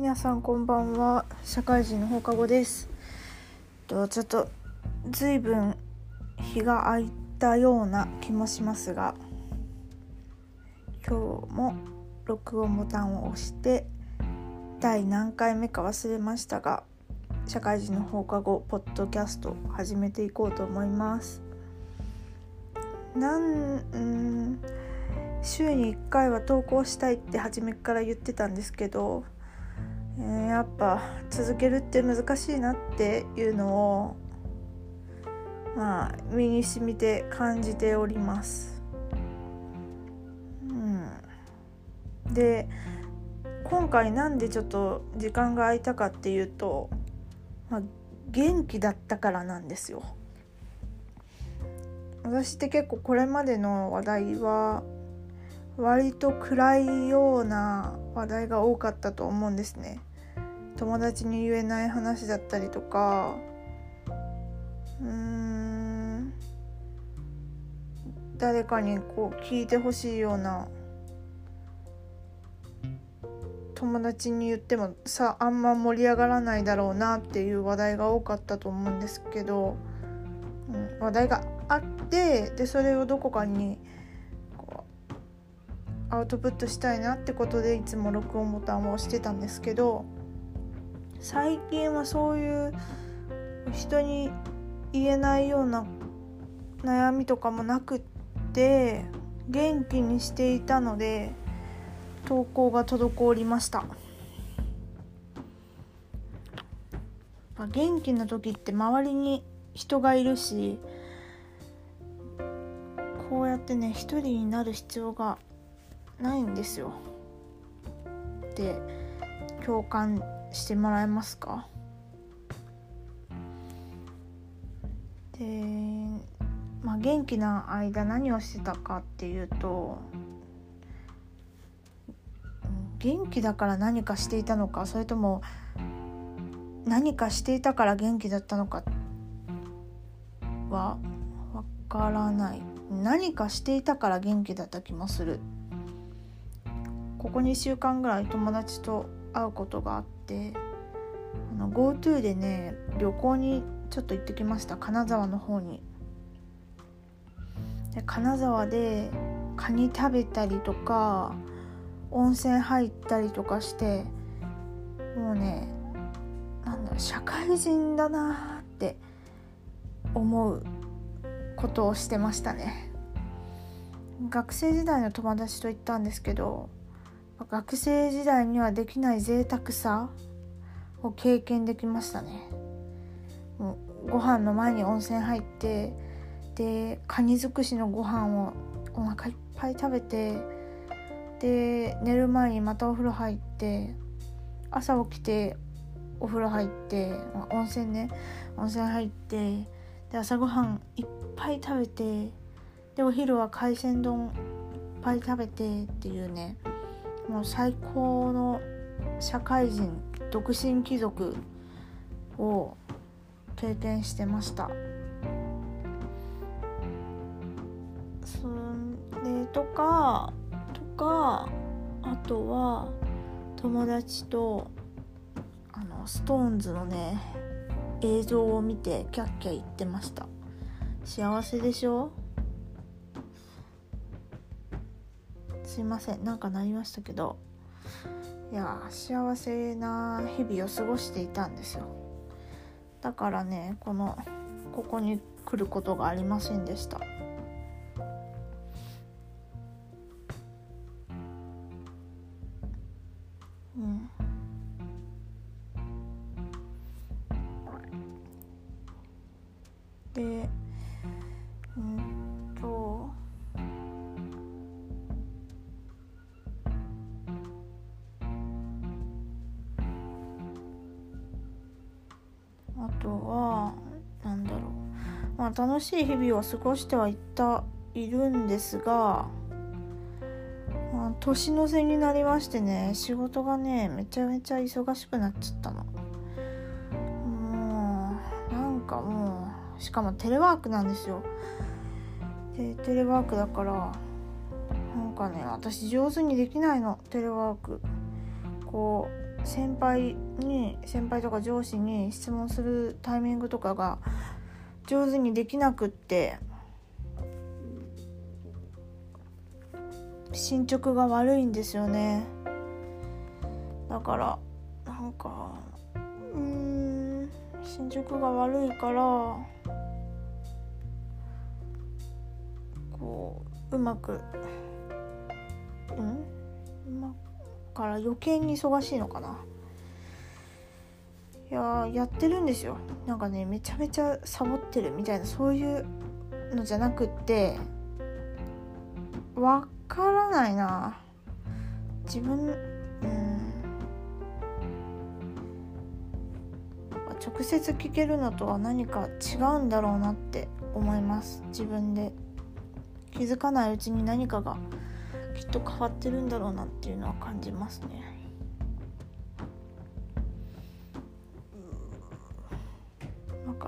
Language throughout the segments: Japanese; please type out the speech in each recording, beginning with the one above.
皆さんこんばんは。社会人の放課後です。とちょっとずいぶん日が空いたような気もしますが今日も録音ボタンを押して第何回目か忘れましたが社会人の放課後ポッドキャスト始めていこうと思います。なんん週に1回は投稿したいって初めから言ってたんですけど、え、やっぱ続けるって難しいなっていうのをまあ身に染みて感じております。うん、で今回なんでちょっと時間が空いたかっていうと、まあ、元気だったからなんですよ。私って結構これまでの話題は割と暗いような話題が多かったと思うんですね。友達に言えない話だったりとかうん誰かにこう聞いてほしいような友達に言ってもさあんま盛り上がらないだろうなっていう話題が多かったと思うんですけど、うん、話題があってでそれをどこかにアウトプットしたいなってことでいつも録音ボタンを押してたんですけど最近はそういう人に言えないような悩みとかもなくって元気にしていたので投稿が滞りました。元気な時って周りに人がいるしこうやってね一人になる必要がないんですよ。で共感してもらえますか？でまあ元気な間何をしてたかっていうと元気だから何かしていたのかそれとも何かしていたから元気だったのかはわからない。何かしていたから元気だった気もする。ここ2週間ぐらい友達と会うことがあってあの GoTo でね旅行にちょっと行ってきました金沢の方に。で金沢でカニ食べたりとか温泉入ったりとかしてもうねなんだろ社会人だなって思うことをしてましたね学生時代の友達と行ったんですけど学生時代にはできない贅沢さを経験できましたね。もうご飯の前に温泉入ってでカニ尽くしのご飯をお腹いっぱい食べてで寝る前にまたお風呂入って朝起きてお風呂入って、温泉ね温泉入ってで朝ごはんいっぱい食べてでお昼は海鮮丼いっぱい食べてっていうねもう最高の社会人独身貴族を経験してました。それとかとかあとは友達とあのストーンズのね映像を見てキャッキャ言ってました。幸せでしょ？すいません。なんかなりましたけど。いや幸せな日々を過ごしていたんですよ。だからねこのここに来ることがありませんでした。まあ楽しい日々を過ごしてはいたいるんですが、まあ、年の瀬になりましてね仕事がねめちゃめちゃ忙しくなっちゃったの。もうなんかもうしかもテレワークなんですよ。でテレワークだからなんかね私上手にできないの。テレワーク。こう先輩に先輩とか上司に質問するタイミングとかが上手にできなくって進捗が悪いんですよね。だからなんかうん進捗が悪いからこううまくうん？うまから余計に忙しいのかな。いややってるんですよ。なんかねめちゃめちゃサボってるみたいなそういうのじゃなくってわからないな。自分うん。直接聞けるのとは何か違うんだろうなって思います。自分で。気づかないうちに何かがきっと変わってるんだろうなっていうのは感じますね。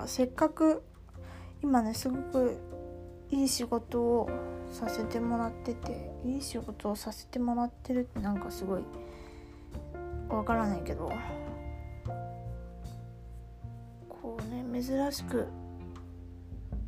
なんかせっかく今ねすごくいい仕事をさせてもらってていい仕事をさせてもらってるってなんかすごいわからないけどこうね珍しく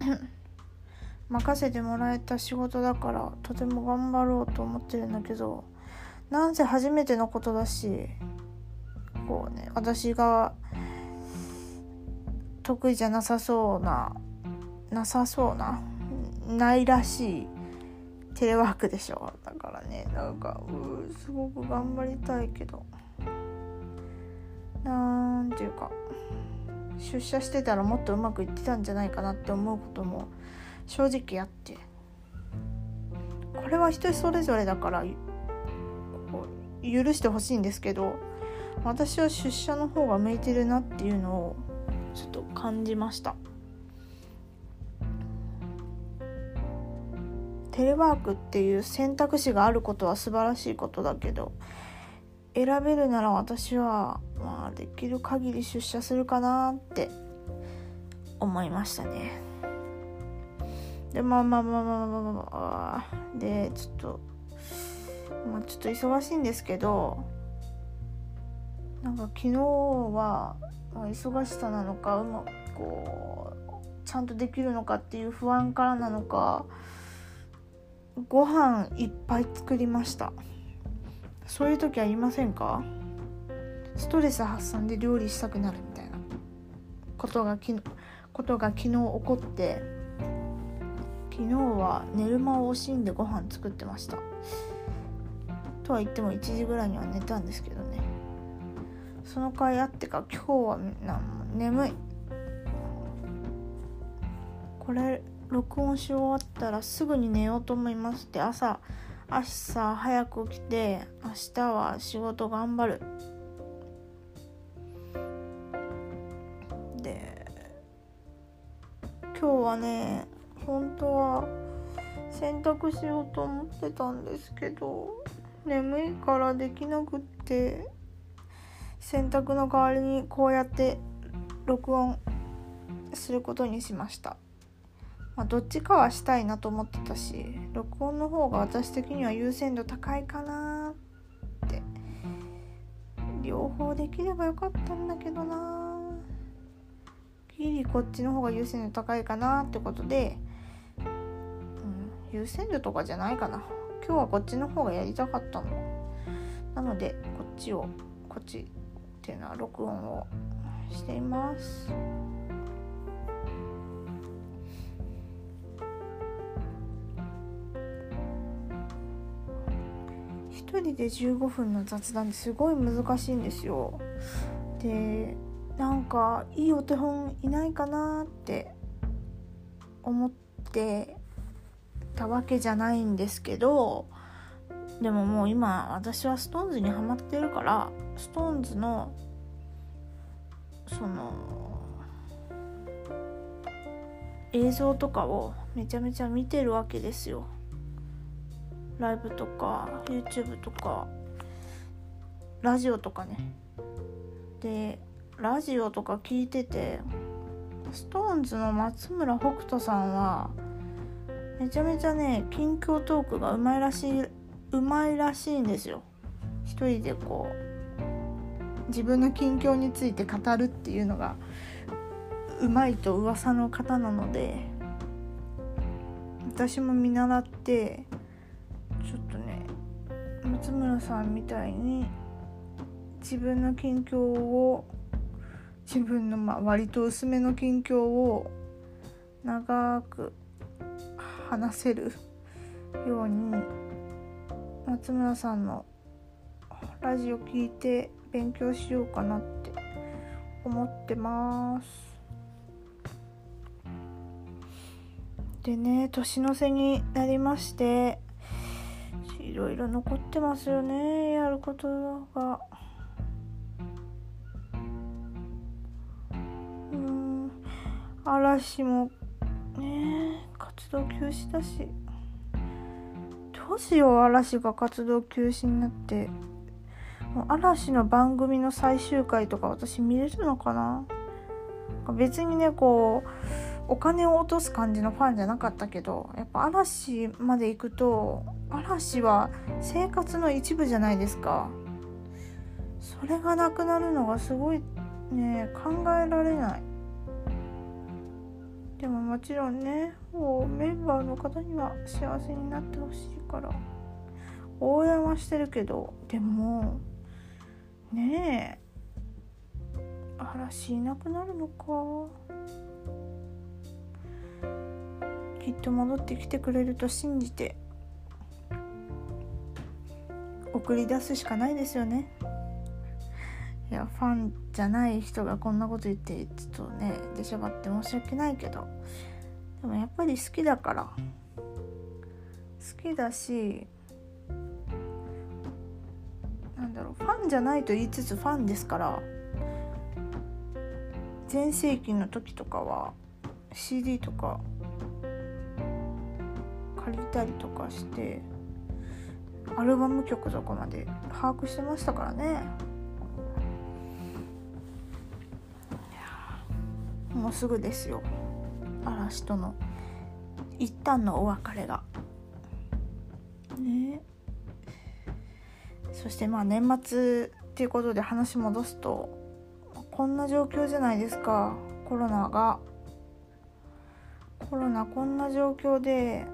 任せてもらえた仕事だからとても頑張ろうと思ってるんだけどなんせ初めてのことだしこうね私が得意じゃなさそうななさそうなないらしいテレワークでしょ。だからねなんかうすごく頑張りたいけど。なんていうか出社してたらもっとうまくいってたんじゃないかなって思うことも正直あって。これは人それぞれだから許してほしいんですけど私は出社の方が向いてるなっていうのをちょっと感じました。テレワークっていう選択肢があることは素晴らしいことだけど選べるなら私はまあできる限り出社するかなって思いましたね。でまあまあまあまあまあまあまあでちょっとまあちょっと忙しいんですけどなんか昨日は、忙しさなのかうまくこうちゃんとできるのかっていう不安からなのかご飯いっぱい作りました。そういう時ありませんか？ストレス発散で料理したくなるみたいなことがきことが昨日起こって昨日は寝る間を惜しんでご飯作ってました。とは言っても1時ぐらいには寝たんですけどね。その回あってか今日はな眠い。これ録音し終わったらすぐに寝ようと思いますって朝朝早く起きて明日は仕事頑張る。で今日はね本当は洗濯しようと思ってたんですけど眠いからできなくって。洗濯の代わりにこうやって録音することにしました。まあ、どっちかはしたいなと思ってたし録音の方が私的には優先度高いかなって。両方できればよかったんだけどな。ギリこっちの方が優先度高いかなってことで、うん、優先度とかじゃないかな。今日はこっちの方がやりたかったの。なのでこっちをこっちっていうのは録音をしています。1人で15分の雑談ってすごい難しいんですよ。でなんかいいお手本いないかなって思ってたわけじゃないんですけどでももう今私は SixTONES にハマってるから SixTONES のその映像とかをめちゃめちゃ見てるわけですよ。ライブとか YouTube とかラジオとかねでラジオとか聞いてて SixTONES の松村北斗さんはめちゃめちゃね近況トークがうまいらしいうまいらしいんですよ。一人でこう自分の近況について語るっていうのがうまいと噂の方なので私も見習ってちょっとね松村さんみたいに自分の近況を自分のまあ割と薄めの近況を長く話せるように松村さんのラジオ聞いて勉強しようかなって思ってます。でね年の瀬になりましていろいろ残ってますよねやることが。うん嵐もね活動休止だし。どうしよう嵐が活動休止になって。もう嵐の番組の最終回とか私見れるのかな？別にねこうお金を落とす感じのファンじゃなかったけどやっぱ嵐まで行くと嵐は生活の一部じゃないですか。それがなくなるのがすごいね考えられない。もちろんねもうメンバーの方には幸せになってほしいから。応援はしてるけどでもねえ嵐いなくなるのか。きっと戻ってきてくれると信じて送り出すしかないですよね。いやファンじゃない人がこんなこと言ってちょっとね出しゃばって申し訳ないけど。でもやっぱり好きだから。好きだしなんだろうファンじゃないと言いつつファンですから。全盛期の時とかは CD とか借りたりとかしてアルバム曲とかまで把握してましたからね。もうすぐですよ。嵐との一旦のお別れが。ね。そしてまあ年末っていうことで話戻すとこんな状況じゃないですか。コロナが。コロナこんな状況で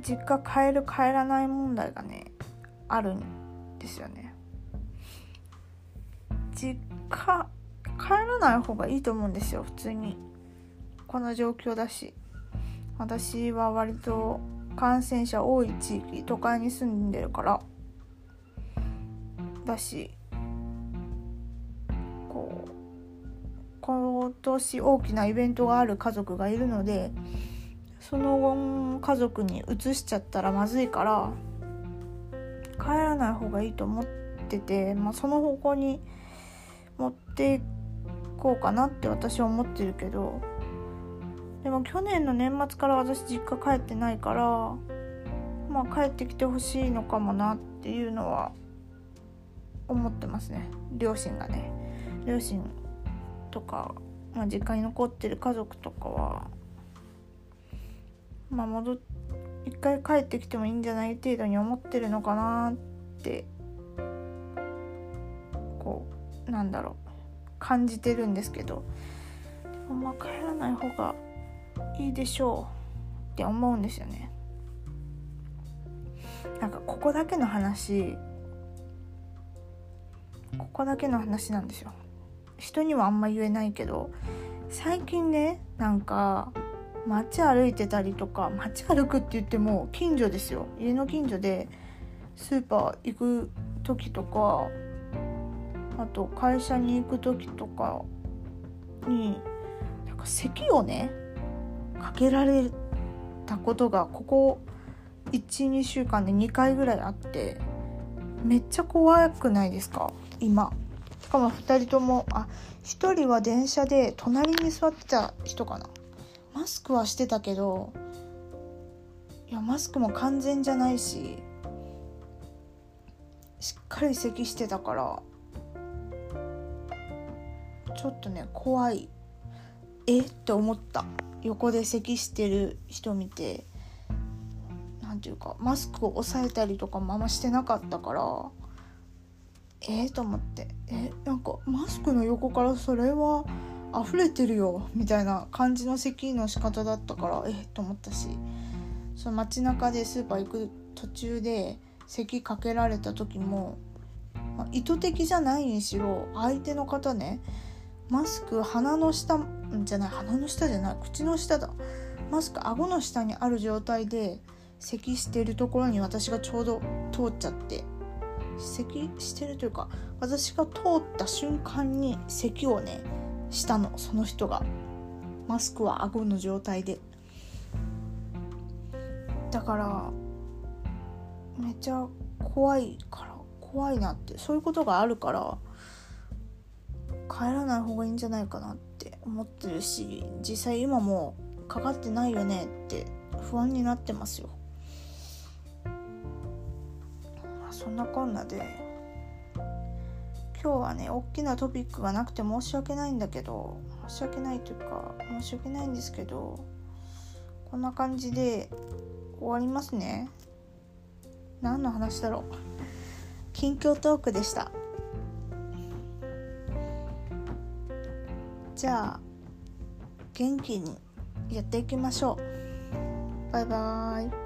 実家帰る帰らない問題がねあるんですよね。実家帰らない方がいいと思うんですよ普通に。この状況だし。私は割と感染者多い地域都会に住んでるから。だしこう今年大きなイベントがある家族がいるのでその後家族に移しちゃったらまずいから帰らない方がいいと思ってて、まあ、その方向に持っていこうかなって私は思ってるけどでも去年の年末から私実家帰ってないからまあ帰ってきてほしいのかもなっていうのは思ってますね。両親がね。両親とか、まあ、実家に残ってる家族とかはまあ戻一回帰ってきてもいいんじゃない程度に思ってるのかなってこうなんだろう。感じてるんですけどでもまあ帰らない方がいいでしょうって思うんですよね。なんかここだけの話ここだけの話なんですよ。人にはあんま言えないけど最近ねなんか街歩いてたりとか街歩くって言っても近所ですよ。家の近所でスーパー行く時とかあと会社に行く時とかになんか咳をねかけられたことがここ12週間で2回ぐらいあってめっちゃ怖くないですか？今。しかも2人ともあ1人は電車で隣に座ってた人かな。マスクはしてたけどいやマスクも完全じゃないししっかり咳してたからちょっとね怖い。え？って思った。横で咳してる人見て。何ていうかマスクを押さえたりとかもあんましてなかったから。えー、と思って。えなんかマスクの横からそれは溢れてるよみたいな感じの咳の仕方だったから。えー、と思ったし。その街中でスーパー行く途中で咳かけられた時も、ま、意図的じゃないにしろ相手の方ねマスク鼻の下じゃない鼻の下じゃない口の下だ。マスク顎の下にある状態で咳してるところに私がちょうど通っちゃって。咳してるというか私が通った瞬間に咳をねしたの。その人が。マスクは顎の状態で。だからめっちゃ怖いから怖いなって。そういうことがあるから帰らない方がいいんじゃないかなって思ってるし実際今もかかってないよねって不安になってますよ。そんなこんなで今日はね大きなトピックがなくて申し訳ないんだけど申し訳ないというか申し訳ないんですけどこんな感じで終わりますね。何の話だろう。近況トークでした。じゃあ元気にやっていきましょう。バイバーイ。